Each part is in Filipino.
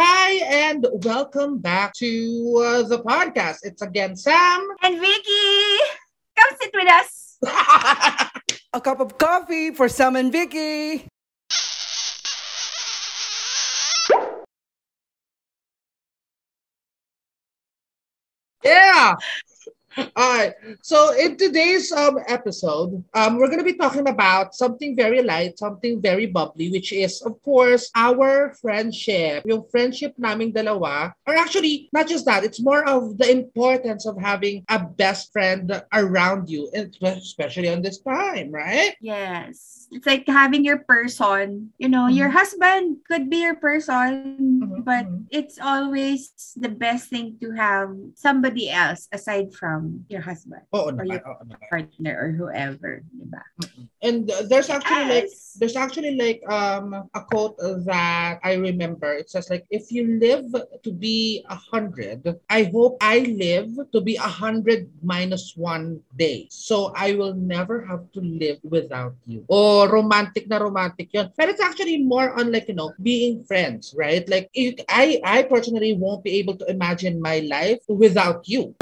Hi, and welcome back to uh, the podcast. It's again Sam. And Vicky! Come sit with us. A cup of coffee for Sam and Vicky. yeah. All right. So in today's um episode, um we're gonna be talking about something very light, something very bubbly, which is of course our friendship. Yung friendship naming dalawa, or actually not just that, it's more of the importance of having a best friend around you, especially on this time, right? Yes. It's like having your person. You know, your husband could be your person, Mhm, but mhm. it's always the best thing to have somebody else aside from your husband Oo or your naman. partner or whoever. Diba? And there's actually like there's actually like um a quote that I remember. It says like if you live to be a hundred, I hope I live to be a hundred minus one day. So I will never have to live without you. Romantic na romantic yun. But it's actually more on like, you know, being friends, right? Like I I personally won't be able to imagine my life without you.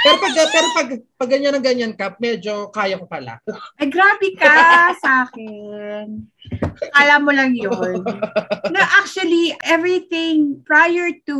Pero pag, pero pag, pag ganyan na ganyan ka, medyo kaya ko pala. Ay, grabe ka sa akin. Alam mo lang yun. No, actually, everything prior to,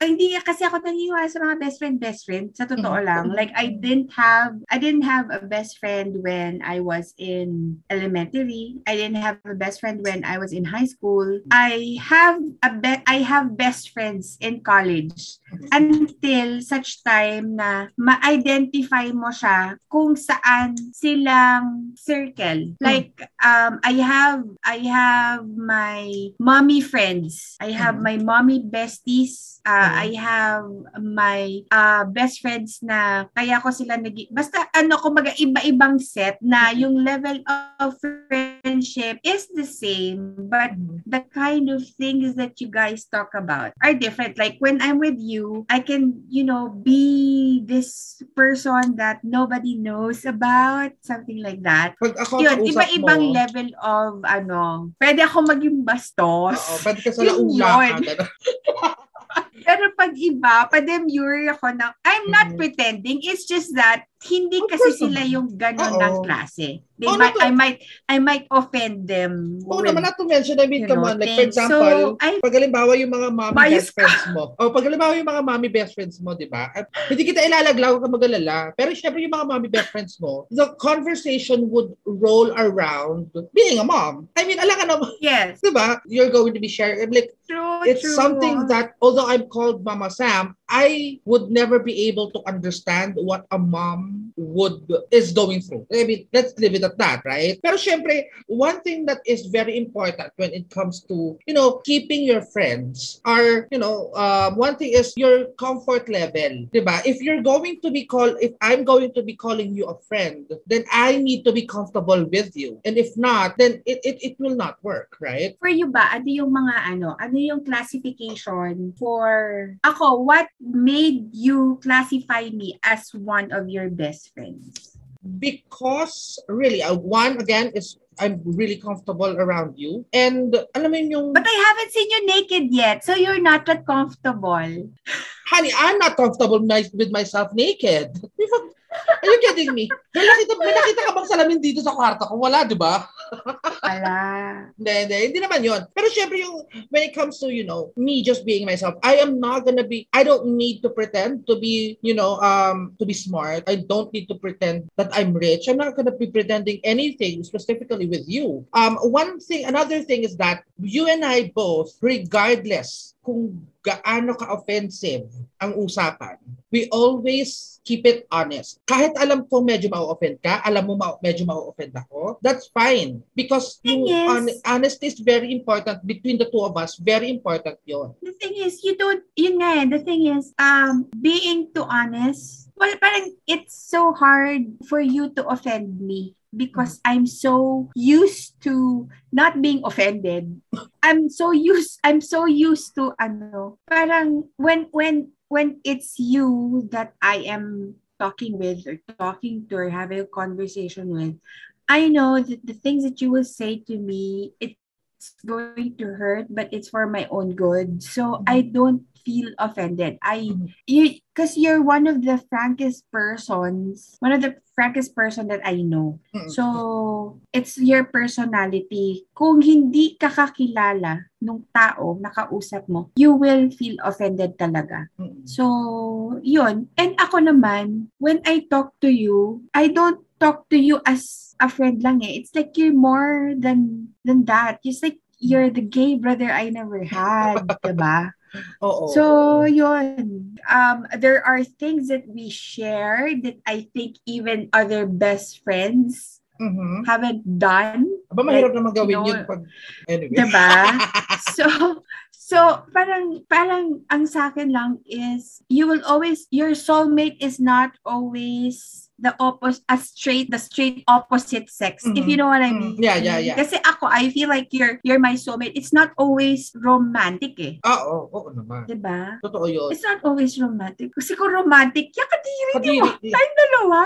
hindi kasi ako naniniwala sa mga best friend, best friend. Sa totoo Mhm. lang. Like, I didn't have, I didn't have a best friend when I was in elementary. I didn't have a best friend when I was in high school. I have a be- I have best friends in college until such time na ma-identify mo siya kung saan silang circle. Like, um, I have, I have my mommy friends. I have Mhm. my mommy besties. Uh, Mhm. I have my uh, best friends na kaya ko sila nag basta ano kumaga iba-ibang set na yung level of friendship is the same but the kind of things that you guys talk about are different. Like when I'm with you, I can, you know, be this person that nobody knows about, something like that. Pag ako Yun, iba-ibang mo, level of ano, pwede ako maging bastos. Oo, pwede ka sa laula. Pero pag iba, pa-demure ako na, I'm not Mhm. pretending, it's just that hindi Of kasi sila yung ganon ng klase. They Oo, might, I might, I might offend them. Oo with- naman, not to mention, I mean, come know, on, like, for example, So, I- pag halimbawa yung mga mommy Bias best friends mo, o pag halimbawa yung mga mommy best friends mo, di ba? At Hindi kita ilalaglaw ka magalala, pero syempre yung mga mommy best friends mo, the conversation would roll around being a mom. I mean, alam ka naman, yes, di ba? You're going to be sharing, like, true, it's true. something that although I'm called Mama Sam, I would never be able to understand what a mom would is going through. I mean, let's leave it at that, right? Pero syempre, one thing that is very important when it comes to, you know, keeping your friends are, you know, um, one thing is your comfort level, 'di ba? If you're going to be called if I'm going to be calling you a friend, then I need to be comfortable with you. And if not, then it it, it will not work, right? For you ba, ano yung mga ano, ano yung classification for, ako, what made you classify me as one of your best friends? because really uh, one again is I'm really comfortable around you. And alam mo yun yung But I haven't seen you naked yet, so you're not that comfortable. honey I'm not comfortable my- with myself naked. Are you kidding me? May nakita, may nakita ka bang salamin dito sa kwarto ko? Wala di ba Wala. hindi hindi. Hindi naman yon pero syempre yung when it comes to you know me just being myself I am not gonna be I don't need to pretend to be you know um to be smart. I don't need to pretend that I'm rich. I'm not gonna be pretending anything specifically with you. Um one thing another thing is that you and I both regardless kung gaano ka-offensive ang usapan we always keep it honest kahit alam ko medyo ma-offend ka alam mo ma- medyo ma-offend ako that's fine because Yes. hon- honesty is very important between the two of us very important yon The thing is, you don't, yun nga eh, the thing is, um, being too honest, well, parang it's so hard for you to offend me because I'm so used to not being offended. I'm so used, I'm so used to, ano, parang when, when, when it's you that I am talking with or talking to or having a conversation with, I know that the things that you will say to me, it it's going to hurt, but it's for my own good. So I don't feel offended. I you because you're one of the frankest persons, one of the frankest person that I know. Mm. So it's your personality. Kung hindi ka kakilala nung tao na kausap mo, you will feel offended talaga. Mm. So, yun. And ako naman, when I talk to you, I don't talk to you as a friend lang eh. It's like you're more than than that. It's like you're the gay brother I never had, diba? Oo. So, yun. Um, there are things that we share that I think even other best friends Mhm. haven't done. Aba, mahirap Like, naman gawin you know, yun pag... Anyway. Diba? So, so parang parang ang sa akin lang is you will always your soulmate is not always the opposite a straight the straight opposite sex if you know what I Mhm. mean. Yeah, yeah, yeah. Kasi ako I feel like you're you're my soulmate. It's not always romantic eh. Ah, oo, oo naman. 'Di ba? Totoo yun. It's not always romantic. Kasi kung romantic, yakadiri Kadiri. mo. Tayong dalawa.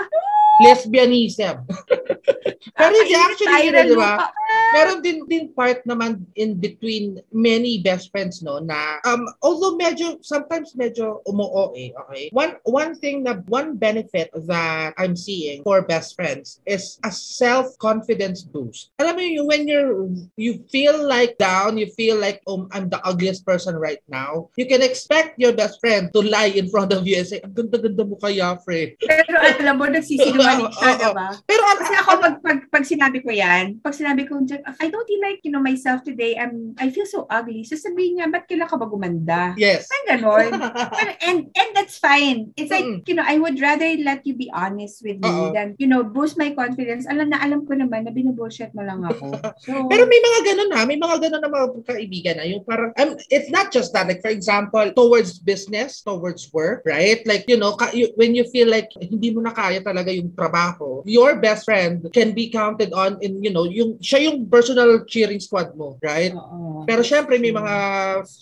Lesbianism. Pero hindi, actually, yun, di ba? Meron din din part naman in between many best friends no na um although medyo sometimes medyo umoo eh, okay. One one thing na one benefit that I'm seeing for best friends is a self-confidence boost. Alam mo yun, when you're you feel like down, you feel like um I'm the ugliest person right now, you can expect your best friend to lie in front of you and say, ang ganda-ganda mo kaya, friend. Pero alam mo, nagsisinungaling siya, Oo, oo. diba? Pero ang Kasi ako, pag, pag, pag sinabi ko yan, pag sinabi ko, I don't like, you know, myself today, I'm, I feel so ugly. Sasabihin niya, ba't kailan ka ba gumanda? yes. Ay, ganon. and, and, and that's fine. It's like, Mm. you know, I would rather let you be honest with me Oo. than, you know, boost my confidence. Alam na, alam ko naman na binubullshit mo lang ako. So, Pero may mga ganun ha, may mga ganun na mga kaibigan na yung parang, um, it's not just that, like for example, towards business, towards work, right? Like, you know, ka, you, when you feel like hindi mo na kaya talaga yung trabaho, your best friend can be counted on in, you know, yung, siya yung personal cheering squad mo, right? oo. Pero syempre may mga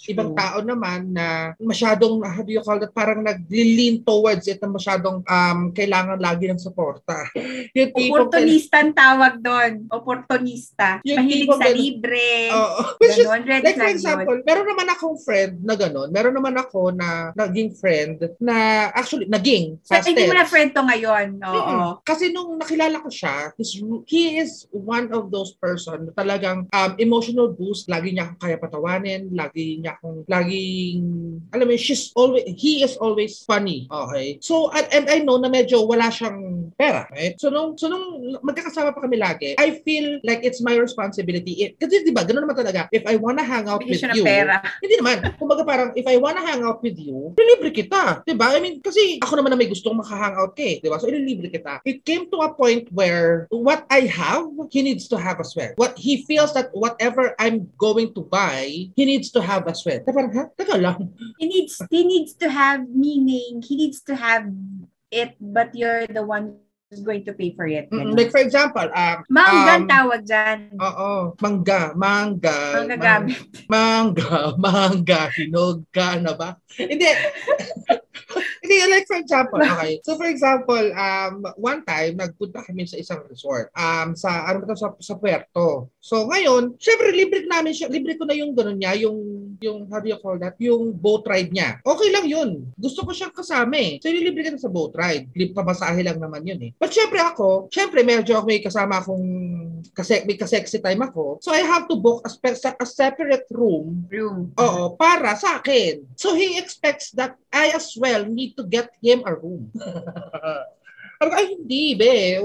ibang tao naman na masyadong, how do you call that, parang nag-lean towards it na masyadong um, kailangan lagi ng suporta. yung Opportunista ang tawag doon. Opportunista. Yung Mahilig sa ganun. libre. Oo. Which is Ganon, red Like for example, meron naman akong friend na gano'n. Meron naman ako na naging friend na actually naging So, hindi mo na friend to ngayon. Oo. Kasi nung nakilala ko siya, he is one of those person na talagang um, emotional boost. Lagi niya akong kaya patawanin. Lagi niya akong, laging, alam mo, she's always, he is always funny. Okay? So, and, and I know na medyo wala siyang pera. Right? So, nung, so nung magkakasama pa kami lagi, I feel like it's my responsibility. It, kasi di ba, gano'n naman talaga. If I wanna hang out Bigyan with you, pera. hindi naman. Kumbaga parang, if I wanna hang out with you, ililibre kita. Diba? I mean, kasi ako naman na may gustong maka-hangout ka eh. Diba? So, ililibre kita. It came to a point where what I have, he needs to have as well. What he feels that whatever I'm going to buy, he needs to have as well. Na parang, ha? Teka lang. He needs he needs to have meaning. He needs to have it, but you're the one who's going to pay for it. Mm. Like for example, um, Manggan um, tawag dyan. oo, mangga, mangga, Mangga mang- gamit. mangga, mangga, hinog ka na ba? Hindi. Hindi, like for example, okay. So for example, um, one time, nagpunta kami sa isang resort. Um, sa, ano ba to, sa, sa Puerto. So ngayon, syempre, libre namin siya, libre ko na yung gano'n niya, yung, yung, how do you call that, yung boat ride niya. Okay lang yun. Gusto ko siyang kasama eh. So, ililibre ka na sa boat ride. Lip pamasahe lang naman yun eh. But syempre ako, syempre medyo ako may kasama akong, kasi, may kasexy time ako. So, I have to book a, spe- a separate room Room. Oo, para sa akin. So he expects that I as well need to get him a room. Sabi ko, ay hindi, be.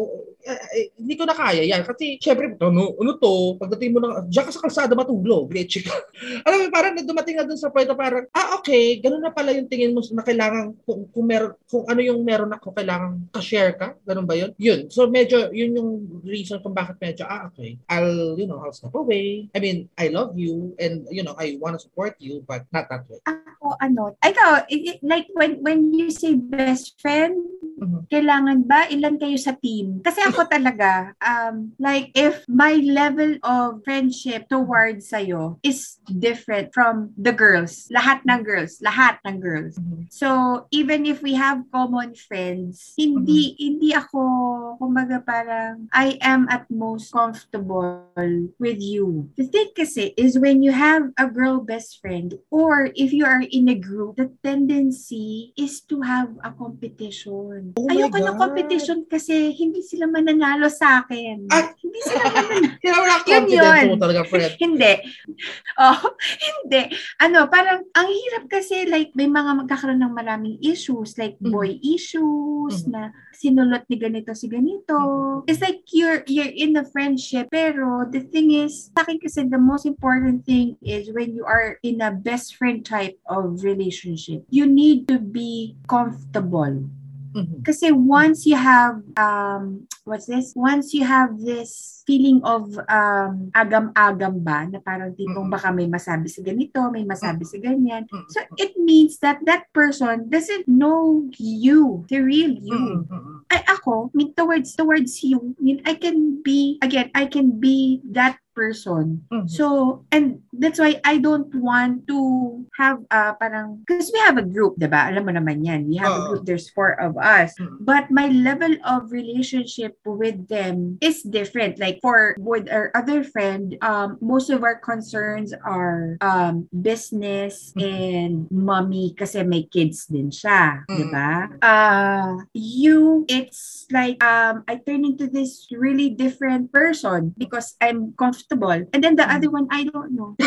Eh, eh, hindi ko na kaya yan. Kasi, syempre, ano, ano to? Pagdating mo na, diyan ka sa kalsada matulog. Leche ka. Alam mo, parang dumating na dun sa point na parang, ah, okay, ganun na pala yung tingin mo na kailangan, kung, kung, meron, kung ano yung meron ako, kailangan ka-share ka. Ganun ba yun? Yun. So, medyo, yun yung reason kung bakit medyo, ah, okay, I'll, you know, I'll step away. I mean, I love you and, you know, I want to support you, but not that way. Ako, ano, ikaw, like when when you say best friend, Mhm. kailangan ba ilan kayo sa team? Kasi ako talaga, um, like if my level of friendship towards sa'yo is different from the girls, lahat ng girls, lahat ng girls. Mhm. So, even if we have common friends, hindi hindi ako kumbaga parang I am at most comfortable with you. The thing kasi is when you have a girl best friend or if you are in a group, the tendency is to have a competition. Oh my Ayoko ng competition kasi hindi sila mananalo sa akin. Ah. Hindi sila mananalo. Yun yun. mo talaga, friend. Hindi. Oh, hindi. Ano, parang ang hirap kasi like may mga magkakaroon ng maraming issues like Mhm. boy issues Mhm. na sinulot ni ganito si ganito. Mhm. It's like you're you're in a friendship pero the thing is sa akin kasi the most important thing is when you are in a best friend type of relationship, you need to be comfortable. Mhm. Kasi once you have um what's this? Once you have this feeling of um agam-agam ba na parang tipong baka may masabi sa ganito, may masabi sa ganyan. So it means that that person doesn't know you, the real you. I ako, towards towards you, I mean, I can be again, I can be that person. Mhm. So, and that's why I don't want to have uh, parang, because we have a group, di ba? Alam mo naman yan. We have a Oo. group, there's four of us. Mm. But my level of relationship with them is different. Like for with our other friend, um, most of our concerns are um, business Mm. and mommy kasi may kids din siya, di Mm. ba? Uh, you, it's like um, I turn into this really different person because I'm comfortable. And then the Mm. other one, I don't know.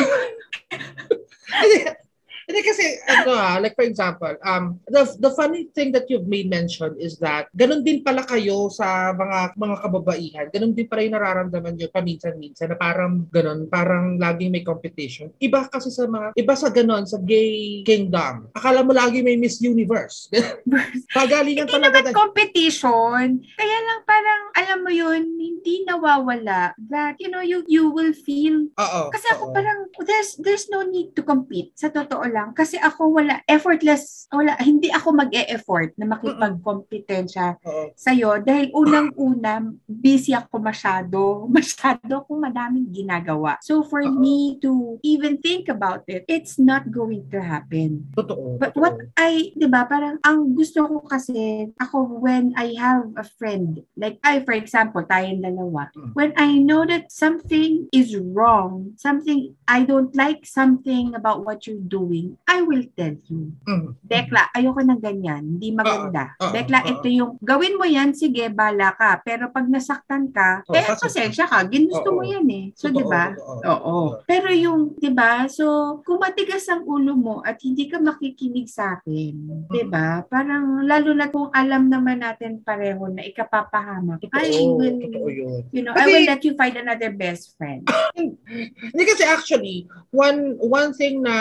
Hindi, hindi kasi, ano ah, like for example, um, the, the funny thing that you've made mention is that ganun din pala kayo sa mga mga kababaihan. Ganun din pala yung nararamdaman nyo paminsan-minsan na parang ganun, parang laging may competition. Iba kasi sa mga, iba sa ganun, sa gay kingdom. Akala mo lagi may Miss Universe. Pagalingan Hindi talaga. naman competition. Kaya lang parang, alam mo yun, hindi nawawala that, you know, you you will feel Oo. Kasi ako oo. parang there's there's no need to compete sa totoo lang kasi ako wala effortless wala hindi ako mag-e-effort na makipagkompetensya Oo. sa dahil unang-una busy ako masyado masyado akong madaming ginagawa so for Oo. me to even think about it it's not going to happen Totoo. But totoo. what I, 'di ba, parang ang gusto ko kasi ako when I have a friend, like I for example, tayong dalawa, Mm. when I know that something is wrong, something I don't like something about what you're doing, I will tell you. Mm. Dekla, ayoko ng ganyan, hindi maganda. Oo, oo, Dekla, oo. ito yung gawin mo yan, sige, bala ka. Pero pag nasaktan ka, Oo, eh pasensya ka, ginusto mo yan eh. So, 'di ba? Oo. Pero yung, 'di ba? So, kung matigas ang ulo mo at hindi ka makikinig sa akin, 'di ba? Parang lalo na kung alam naman natin pareho na ikapapahamak. I will, you know, I will let you find another best friend. Hindi kasi actually, one one thing na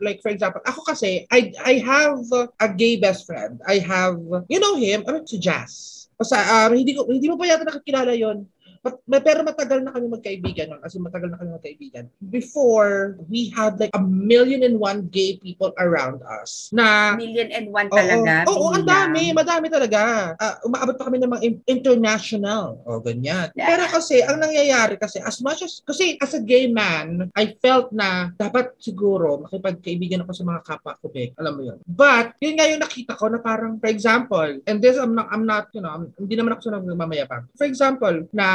like for example, ako kasi I I have a gay best friend. I have you know him, ano si Jazz. Basta um, hindi ko hindi mo pa yata nakakilala 'yon. But, pero matagal na kami magkaibigan nun. As in, matagal na kami magkaibigan. Before, we had like a million and one gay people around us na Million and one talaga. Oo, ang dami. Madami talaga. Ah, umaabot pa kami ng mga in- international. O, ganyan. Yeah. Pero kasi, ang nangyayari kasi, as much as, kasi as a gay man, I felt na dapat siguro makipagkaibigan ako sa mga kapwa ko, Bek. Alam mo yun. But, yun nga yung nakita ko na parang, for example, and this, I'm not, I'm not you know, I'm- hindi naman ako sa nagmamayabang. For example, na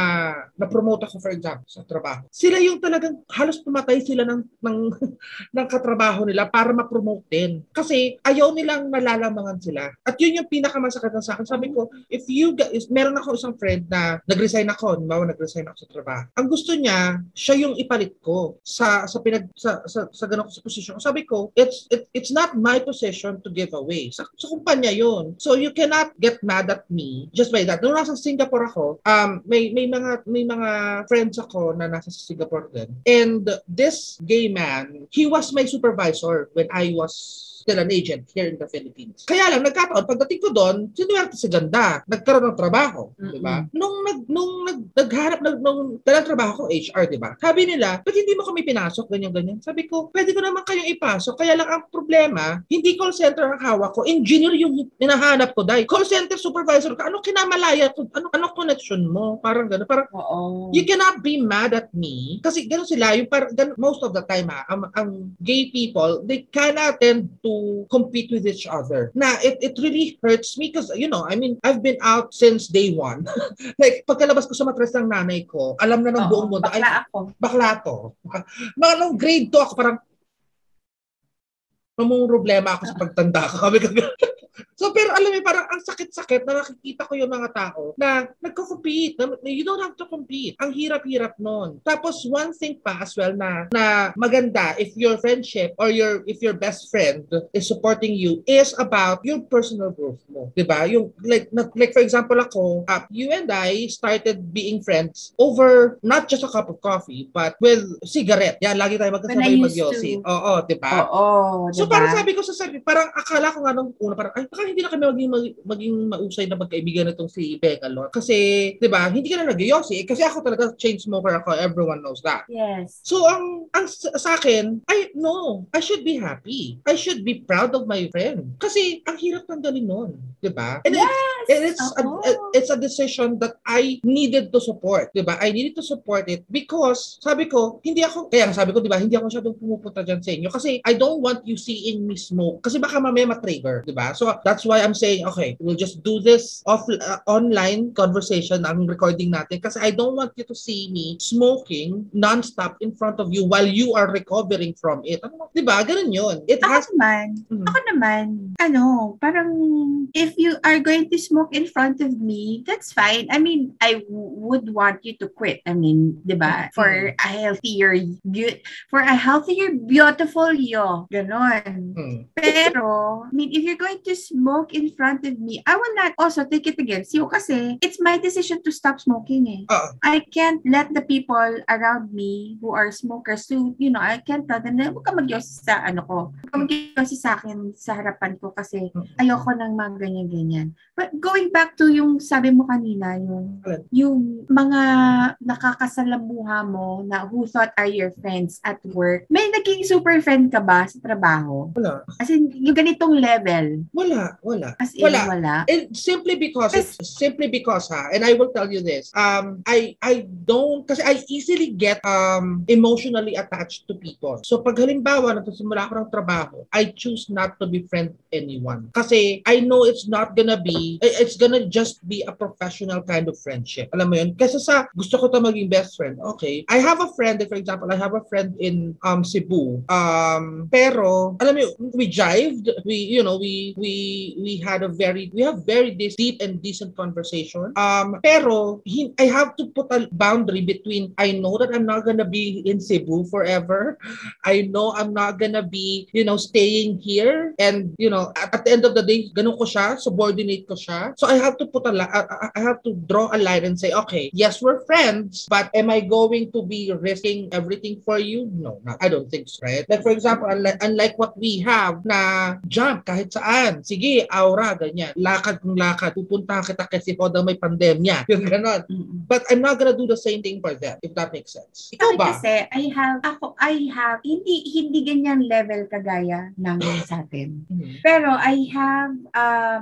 na-promote ako, for example, sa trabaho. Sila yung talagang halos pumatay sila ng, ng ng katrabaho nila para ma-promote din. Kasi ayaw nilang nalalamangan sila. At yun yung pinakamasakit na sa akin. Sabi ko, if you guys, meron ako isang friend na nag-resign ako, bawa nag-resign ako sa trabaho. Ang gusto niya, siya yung ipalit ko sa sa pinag sa sa, sa ganun sa position. Sabi ko, it's it, it's not my position to give away. Sa, sa kumpanya yun. So you cannot get mad at me just by that. Nung nasa Singapore ako, um, may may mga may mga friends ako na nasa Singapore din. And this gay man, he was my supervisor when I was still an agent here in the Philippines. Kaya lang, nagkataon, pagdating ko doon, sinuwerte si ganda. Nagkaroon ng trabaho. Di ba? Nung, nag, nung nag, nagharap, nag, nung dalang trabaho ko, HR, di ba? Sabi nila, ba't hindi mo kami pinasok, ganyan-ganyan? Sabi ko, pwede ko naman kayong ipasok. Kaya lang ang problema, hindi call center ang hawak ko. Engineer yung hinahanap ko, dahil call center supervisor ka. Ano kinamalaya ko? Ano, ano connection mo? Parang gano'n. Parang, Oo. You cannot be mad at me. Kasi gano'n sila, yung par, gan, most of the time ha, ang, ang gay people, they cannot tend to compete with each other. Na it, it really hurts me because, you know, I mean, I've been out since day one. like, pagkalabas ko sa matres ng nanay ko, alam na ng Oo, buong mundo, ay, bakla ako. bakla to. Mga grade 2 ako parang, namang problema ako sa pagtanda ko. Kami So, pero alam mo, parang ang sakit-sakit na nakikita ko yung mga tao na nagko-compete. Na, you don't have to compete. Ang hirap-hirap nun. Tapos, one thing pa as well na, na maganda if your friendship or your if your best friend is supporting you is about your personal growth mo. 'Di ba? Yung, like, na, like for example ako, uh, you and I started being friends over not just a cup of coffee, but with cigarette. Yan, lagi tayo used magyosi. Oo, 'di ba? Oo, So diba? parang sabi ko sa sarili, parang akala ko nga nung una, parang, ay, baka hindi na kami maging, maging, maging mausay na magkaibigan itong si Becca Lord. Kasi, di ba, hindi ka na nag-yosi. Eh, kasi ako talaga chain smoker ako. Everyone knows that. Yes. So, ang, ang sa sa akin, I, no, I should be happy. I should be proud of my friend. Kasi, ang hirap tanggalin nun. Di ba? And it- and it's a, Oo. it's a decision that I needed to support, 'di ba? I needed to support it because sabi ko, hindi ako kaya sabi ko, 'di ba, hindi ako masyadong pumupunta diyan sa inyo kasi I don't want you seeing me smoke kasi baka mamaya ma-trigger, 'di ba? So that's why I'm saying, okay, we'll just do this off uh, online conversation ang recording natin kasi I don't want you to see me smoking non-stop in front of you while you are recovering from it. Ano, 'di ba? Ganun 'yun. It has Ako naman, Mhm. ako naman, ano, parang if you are going to smoke in front of me, that's fine. I mean, I w- would want you to quit. I mean, di ba? For a healthier, for a healthier, beautiful you. Ganon. Hmm. Pero, I mean, if you're going to smoke in front of me, I will not also take it against you kasi it's my decision to stop smoking eh. Oo. I can't let the people around me who are smokers to, you know, I can't tell them na huwag ka magyosi sa ano ko. Huwag ka magyosi sa akin sa harapan ko kasi ayoko ng mga ganyan-ganyan. But going back to yung sabi mo kanina, yung, yung mga nakakasalamuha mo na who thought are your friends at work, may naging super friend ka ba sa trabaho? Wala. As in, yung ganitong level. Wala. Wala. As in, Wala. wala. And simply because it's simply because ha, and I will tell you this. Um I I don't kasi I easily get um emotionally attached to people. So pag halimbawa nagsisimula ako ng trabaho, I choose not to befriend anyone. Kasi I know it's not gonna be eh, it's gonna just be a professional kind of friendship. Alam mo yun? Kasi sa gusto ko to maging best friend. Okay. I have a friend, for example, I have a friend in um Cebu. Um pero alam mo we jived, we you know, we we we had a very we have very deep and decent conversation. Um pero he, I have to put a boundary between I know that I'm not gonna be in Cebu forever. I know I'm not gonna be, you know, staying here and you know, at, at the end of the day, ganun ko siya, subordinate ko siya. So I have to put a li- I- I have to draw a line and say, okay, yes, we're friends, but am I going to be risking everything for you? No, not, I don't think so, right? Like for example, unlike, unlike what we have na jump kahit saan. Sige, aura, ganyan. Lakad kung lakad. Pupunta kita kasi Hoda may pandemya. Yung ganon. But I'm not gonna do the same thing for them, if that makes sense. Ikaw ba? kasi, I have, ako, I have, hindi, hindi ganyan level kagaya ng sa atin. Mhm. Pero I have, um,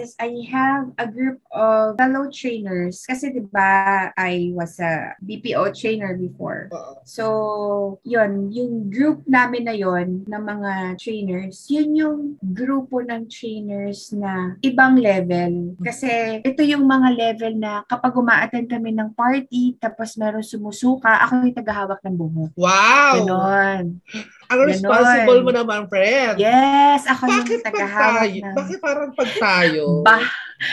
this? I have a group of fellow trainers. Kasi di ba I was a BPO trainer before. So, yun, yung group namin na yon ng mga trainers, yun yung grupo ng trainers na ibang level. Kasi ito yung mga level na kapag umaattend kami ng party, tapos meron sumusuka, ako yung tagahawak ng buhok. Wow! Ganon. Ang Ganon. responsible mo naman, friend. Yes, ako Bakit yung tagahawak ng... Bakit parang pag tayo? Bah,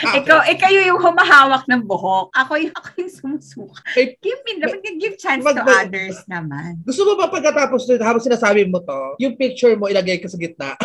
Ah, ikaw, eh, kayo yung humahawak ng buhok. Ako yung, ako yung sumusuka. Eh, Give me, dapat give chance mag- to mag- others naman. Gusto mo ba pagkatapos nito, habang sinasabi mo to, yung picture mo ilagay ka sa gitna?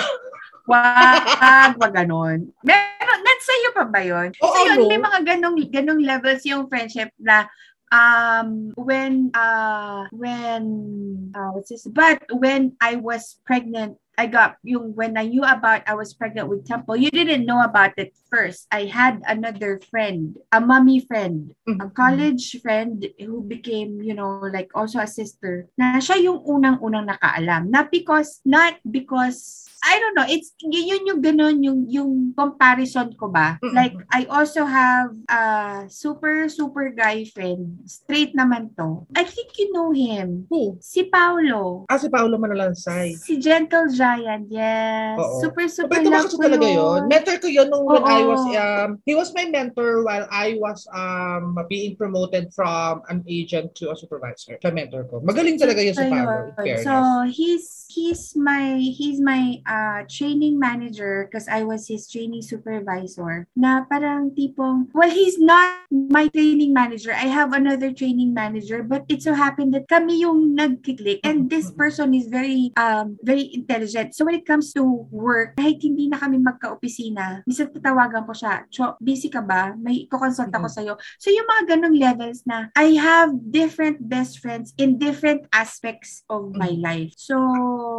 Wag, wag ganon. Meron, nasa iyo pa ba yun? Oo, so yun, no? may mga ganong, ganong levels yung friendship na um when uh when uh what's this? But when I was pregnant I got yung when I knew about I was pregnant with Temple, you didn't know about it first. I had another friend, a mommy friend, Mm-hmm. a college friend who became, you know, like also a sister. Na siya yung unang-unang nakaalam. Not because, not because I don't know, it's yun yung ganun yung yung comparison ko ba. Mm-mm. Like I also have a super super guy friend, straight naman to. I think you know him. Who? Si Paulo. Ah, si Paolo Manalansay. Si Gentle Giant, yes. Oo. Super, super Mabait love ko talaga yun. Mentor ko yun nung when. I was, um, he was my mentor while I was um being promoted from an agent to a supervisor. Siya mentor ko. Magaling talaga yun in Ayun. fairness. So he's he's my he's my uh training manager because I was his training supervisor. Na parang tipong well he's not my training manager. I have another training manager but it so happened that kami yung nagkiklik and this person is very um very intelligent. So when it comes to work, kahit hindi na kami magka-opisina, minsan tatawagan ko siya, Cho, busy ka ba? May kukonsult ako Mhm. sa'yo. So yung mga ganong levels na I have different best friends in different aspects of my life. So,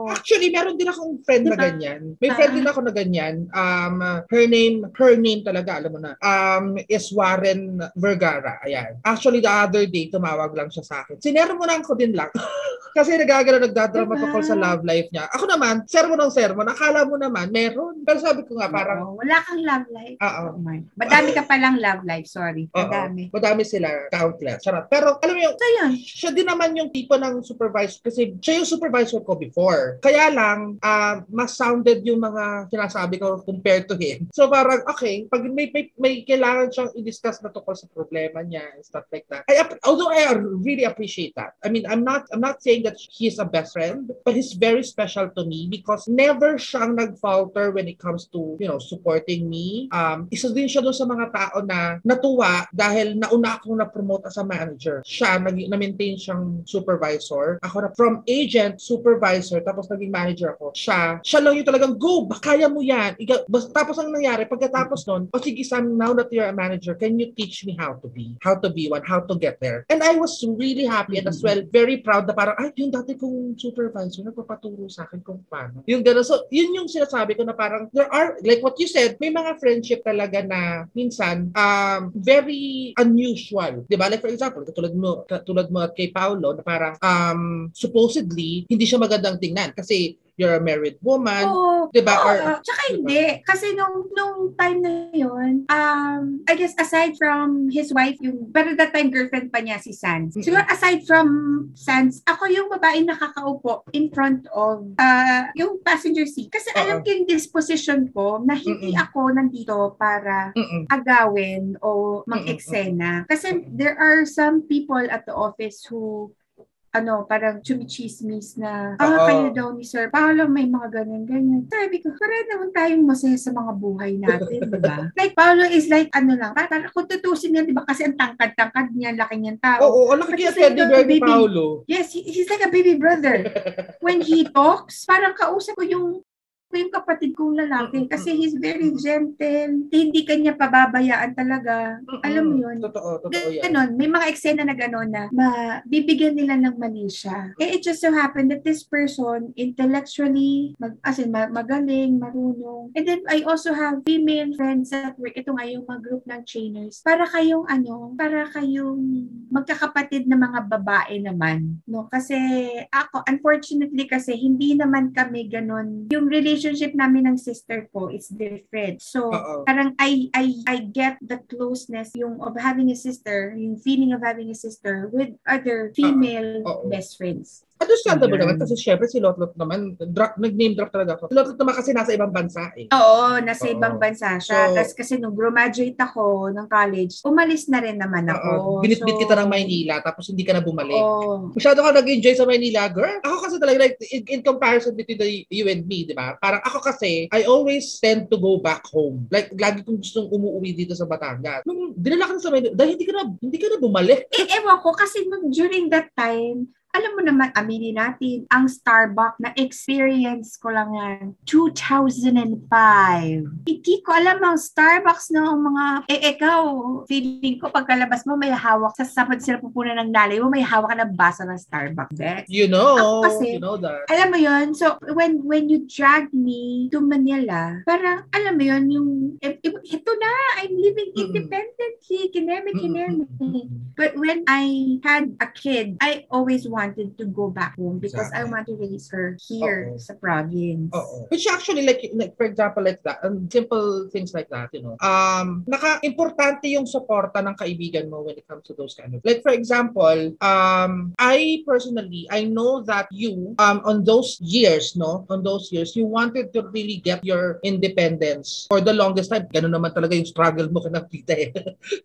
Actually, meron din akong friend na Diba? ganyan. May friend Ah. din ako na ganyan. Um, her name, her name talaga, alam mo na, um, is Warren Vergara. Ayan. Actually, the other day, tumawag lang siya sa akin. Sinermonan ko din lang. Kasi nagagano, nagdadrama Diba? tungkol sa love life niya. Ako naman, sermon ng sermon, akala mo naman, meron. Pero sabi ko nga, parang, oo, wala kang love life. oo. Oh my. Madami ka palang love life, sorry. Madami. Madami sila, countless. Charot. Pero, alam mo yung, So yun. siya din naman yung tipo ng supervisor kasi siya yung supervisor ko before. Kaya lang, ah, mas sounded yung mga sinasabi ko compared to him. So parang, okay, pag may, may, may kailangan siyang i-discuss na tungkol sa problema niya and stuff like that. I, although I really appreciate that. I mean, I'm not, I'm not saying that he's a best friend, but he's very special to me because never siyang nag-falter when it comes to, you know, supporting me. Um, isa din siya doon sa mga tao na natuwa dahil nauna akong na-promote as a manager. Siya, nag, na-maintain siyang supervisor. Ako na, from agent, supervisor, tapos naging manager ako. Siya, siya lang yung talagang, go, kaya mo yan. Ika, bas, tapos ang nangyari, pagkatapos nun, o sige Sam, now that you're a manager, can you teach me how to be? How to be one, how to get there? And I was really happy and as well, very proud na parang, ay, yung dati kong supervisor, nagpapaturo sa akin kung paano. Yung gano'n. So, yun yung sinasabi ko na parang, there are, like what you said, may mga friendship talaga na minsan, um, very unusual. Di ba? Like for example, katulad mo, katulad mo at kay Paolo, na parang, um, supposedly, hindi siya magandang tingnan kasi you're a married woman. Oo. Diba? Oo, Or- oo. Tsaka hindi. Kasi nung, nung time na yun, um, I guess aside from his wife, yung, pero that time girlfriend pa niya si Sans. Mm-mm. Siguro aside from Sans, ako yung babae nakakaupo in front of uh, yung passenger seat. Kasi Oo. alam ko yung disposition ko na hindi Mm-mm. ako nandito para Mm-mm. agawin o mang-eksena. Kasi there are some people at the office who ano, parang chumichismis na, ah, Oo. kayo daw ni Sir Paolo, may mga ganyan-ganyan. Sabi ko, para naman tayong masaya sa mga buhay natin, di ba? like, Paolo is like, ano lang, parang, parang kung tutusin niya, di ba? Kasi ang tangkad-tangkad niya, laki niyang tao. Oo, ang laki kaya Kasi teddy bear ni baby- Paolo. Yes, he- he's like a baby brother. When he talks, parang kausap ko yung ko yung kapatid kong lalaki kasi he's very gentle. Hindi kanya pababayaan talaga. Alam mo yun? Totoo, totoo yan. Ganon, may mga eksena na gano'n na mabibigyan nila ng mali siya. Eh, it just so happened that this person, intellectually, mag, as in, ma- magaling, marunong. And then, I also have female friends at work. Ito nga yung mga group ng trainers. Para kayong, ano, para kayong magkakapatid na mga babae naman. No? Kasi, ako, unfortunately kasi, hindi naman kami ganon. Yung relationship namin ng sister ko is different. So, Oo. parang I I I get the closeness yung of having a sister, yung feeling of having a sister with other female Oo. best friends. Understandable Ayan. naman kasi syempre si Lotlot naman, drop, nag-name drop talaga ako. Si Lotlot naman kasi nasa ibang bansa eh. Oo, nasa Oo. ibang bansa siya. So- Tapos kasi nung graduate ako ng college, umalis na rin naman ako. Oo. Binitbit So, kita ng Maynila tapos hindi ka na bumalik. Oo. Masyado ka nag-enjoy sa Maynila, girl. Ako kasi talaga, like, in, in comparison between the, you and me, di ba? Parang ako kasi, I always tend to go back home. Like, lagi kong gustong umuwi dito sa Batangas. Nung dinala ka na sa Maynila, dahil hindi ka na, hindi ka na bumalik. Eh, ewan ko, kasi nung during that time, alam mo naman, aminin natin, ang Starbucks na experience ko lang yan, 2005. Hindi ko alam ang Starbucks noong mga, eh ikaw, feeling ko pagkalabas mo may hawak, sa sapad sila pupunan ng nanay mo, may hawak ka na basa ng Starbucks. Be. You know, Ako kasi- you know that. Alam mo yon so when when you drag me to Manila, parang alam mo yon yung, eh, eh, ito na, I'm living independently, kineme, kineme. But when I had a kid, I always wanted to go back home because I Exactly. want to raise her here Oo. sa province. Oo. Which actually like, like for example like that, um, simple things like that, you know. Um naka-importante yung suporta ng kaibigan mo when it comes to those kind of. Like for example, um I personally I know that you um on those years, no, on those years you wanted to really get your independence for the longest time. Ganun naman talaga yung struggle mo kana tita eh.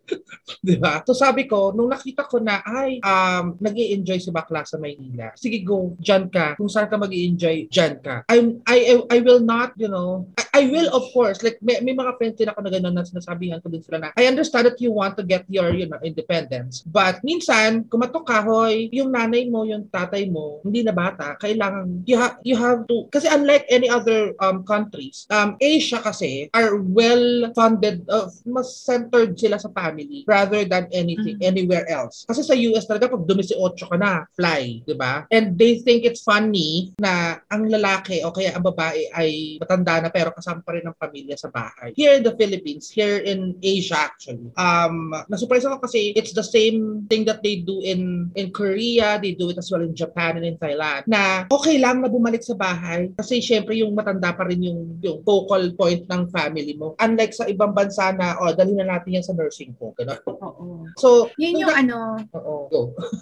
'Di ba? So sabi ko, nung nakita ko na ay um nag enjoy si bakla sa Maynila. Sige go, diyan ka. Kung saan ka mag enjoy diyan ka. I'm I, I I will not, you know, I, I will of course like may, may mga friends din ako na gano'n na sinasabihan ko din sila na I understand that you want to get your you know independence. But minsan, kumatok ka hoy, yung nanay mo, yung tatay mo, hindi na bata, kailangan you have you have to kasi unlike any other um countries, um Asia kasi are well funded of mas centered sila sa family rather than anything Mhm. anywhere else. Kasi sa US talaga pag dumisi 8 ka na, fly, 'di ba? And they think it's funny na ang lalaki o kaya ang babae ay matanda na pero kasama pa rin ng pamilya sa bahay. Here in the Philippines, here in Asia actually, um, na-surprise ako kasi it's the same thing that they do in in Korea, they do it as well in Japan and in Thailand, na okay lang na bumalik sa bahay kasi syempre yung matanda pa rin yung, yung focal point ng family mo. Unlike sa ibang bansa na, oh, dalhin na natin yan sa nursing home. Ganun. Oo. So, Yun yung ano, oo, go.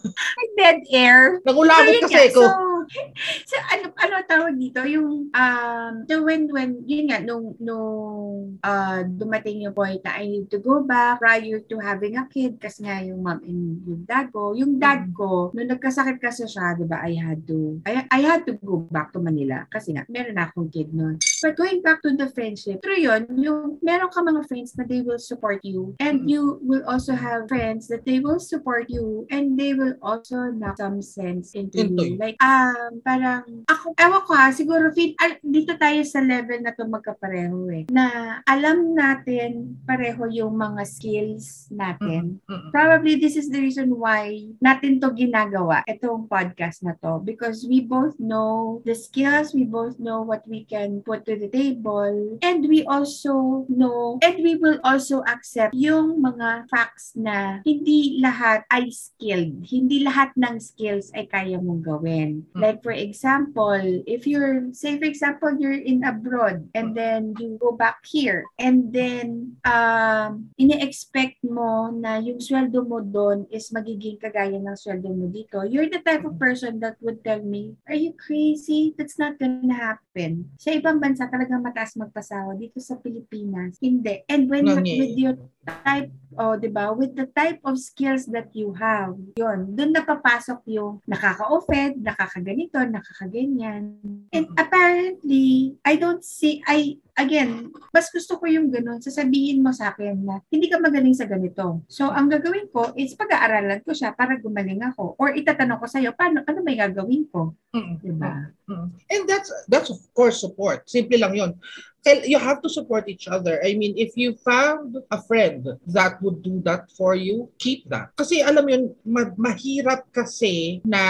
dead air. Nagulabot So, kasi nga. ko. So, so ano, ano tawag dito? Yung, um, so when, when, yun nga, nung, nung uh, dumating yung point na I need to go back prior to having a kid kasi nga yung mom and yung dad ko. Yung dad Mm. ko, nung nagkasakit kasi siya, di ba, I had to, I, I had to go back to Manila kasi nga, meron na akong kid noon. But going back to the friendship, through yun, yung meron ka mga friends na they will support you and Mm. you will also have friends that they will support you and they will also knock some sense into, Into you. you. Like, um, parang, ako, ewan ko ha, siguro, feel, al- dito tayo sa level na to magkapareho eh, na alam natin pareho yung mga skills natin. Mm-mm. Probably this is the reason why natin to ginagawa, itong podcast na to. Because we both know the skills, we both know what we can put to the table, and we also know, and we will also accept yung mga facts na hindi lahat ay skilled. Hindi lahat ng skills ay kaya mong gawin. Mm. Like for example, if you're, say for example, you're in abroad and then you go back here and then um, ini-expect mo na yung sweldo mo doon is magiging kagaya ng sweldo mo dito, you're the type of person that would tell me, are you crazy? That's not gonna happen. Sa ibang bansa talagang mataas magpasahod. Dito sa Pilipinas, hindi. And when Nangyayari. with your type, oh, di ba? With the type of skills that you have, yun, doon napapasok yung nakaka-offend, nakakaganito, nakakaganyan. And apparently, I don't see, I, again, mas gusto ko yung ganun, sasabihin mo sa akin na hindi ka magaling sa ganito. So, ang gagawin ko is pag-aaralan ko siya para gumaling ako. Or itatanong ko sa'yo, paano, ano may gagawin ko? Mm-mm. Diba? Mm. And that's that's course support. Simple lang. Kail- You have to support each other. I mean, if you found a friend that would do that for you, keep that. Kasi alam 'yun, ma- mahirap kasi na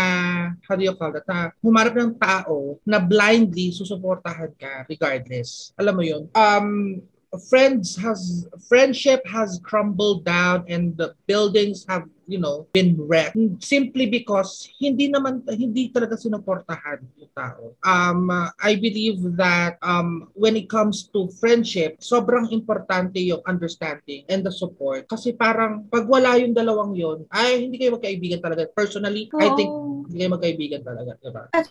how do you call that? Na humarap ng tao na blindly susuportahan ka regardless. Alam mo 'yun. Um friends has friendship has crumbled down and the buildings have you know been wrecked. Simply because hindi naman hindi talaga sinuportahan yung tao. Um uh, i believe that um when it comes to friendship sobrang importante yung understanding and the support. Kasi parang pag wala yung dalawang yon ay hindi kayo magkaibigan talaga. Personally i think hindi kayo magkaibigan talaga diba? At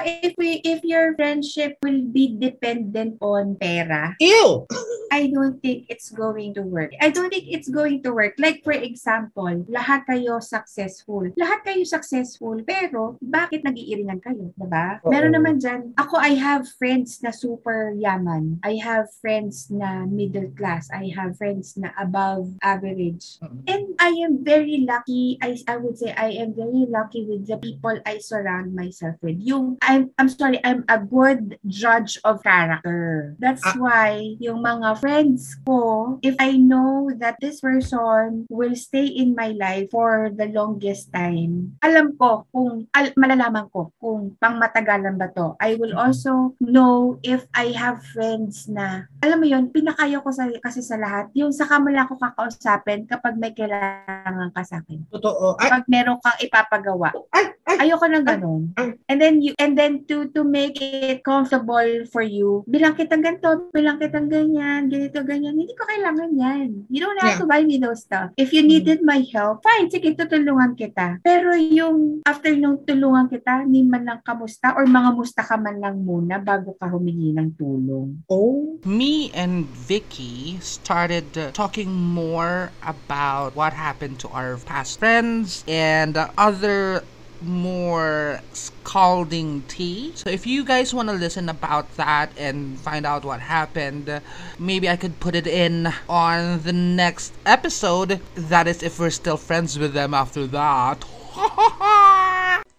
saka, if we if your friendship will be dependent on pera, ew I don't think it's going to work. I don't think it's going to work. Like for example, lahat kayo successful. Lahat kayo successful, pero bakit nag-iiringan kayo, 'di ba? Meron naman diyan. Ako I have friends na super yaman. I have friends na middle class. I have friends na above average. Mhm. And I am very lucky. I I would say I am very lucky with the people I surround myself with. Yung I'm I'm sorry, I'm a good judge of character. That's Ah. why yung mga friends ko, if I know that this person will stay in my life for the longest time, alam ko kung al- malalaman ko kung pangmatagalan ba to. I will Mhm. also know if I have friends na alam mo yun, pinakayo ko sa, kasi sa lahat, yung saka mo lang ako kakausapin kapag may kailangan ka sa akin. Totoo. Ay, Kapag meron kang ipapagawa. ay, ay. Ayoko ng ganun. Ay. And then you and then to to make it comfortable for you, bilang kitang ganito, bilang kitang ganyan, ganito, ganyan, hindi ko kailangan yan. You don't have Yeah. to buy me those stuff. If you needed my help, fine, sige, tutulungan kita. Pero yung after nung tulungan kita, ni man lang kamusta or mga musta ka man lang muna bago ka humingi ng tulong. Oh. me and Vicky started uh, talking more about what happened to our past friends and uh, other more scalding tea. So if you guys want to listen about that and find out what happened, maybe I could put it in on the next episode. That is if we're still friends with them after that.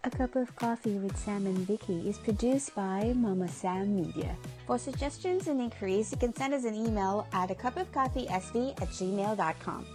A Cup of Coffee with Sam and Vicky is produced by Mama Sam Media. For suggestions and inquiries, you can send us an email at a cup of coffee sv at gmail.com.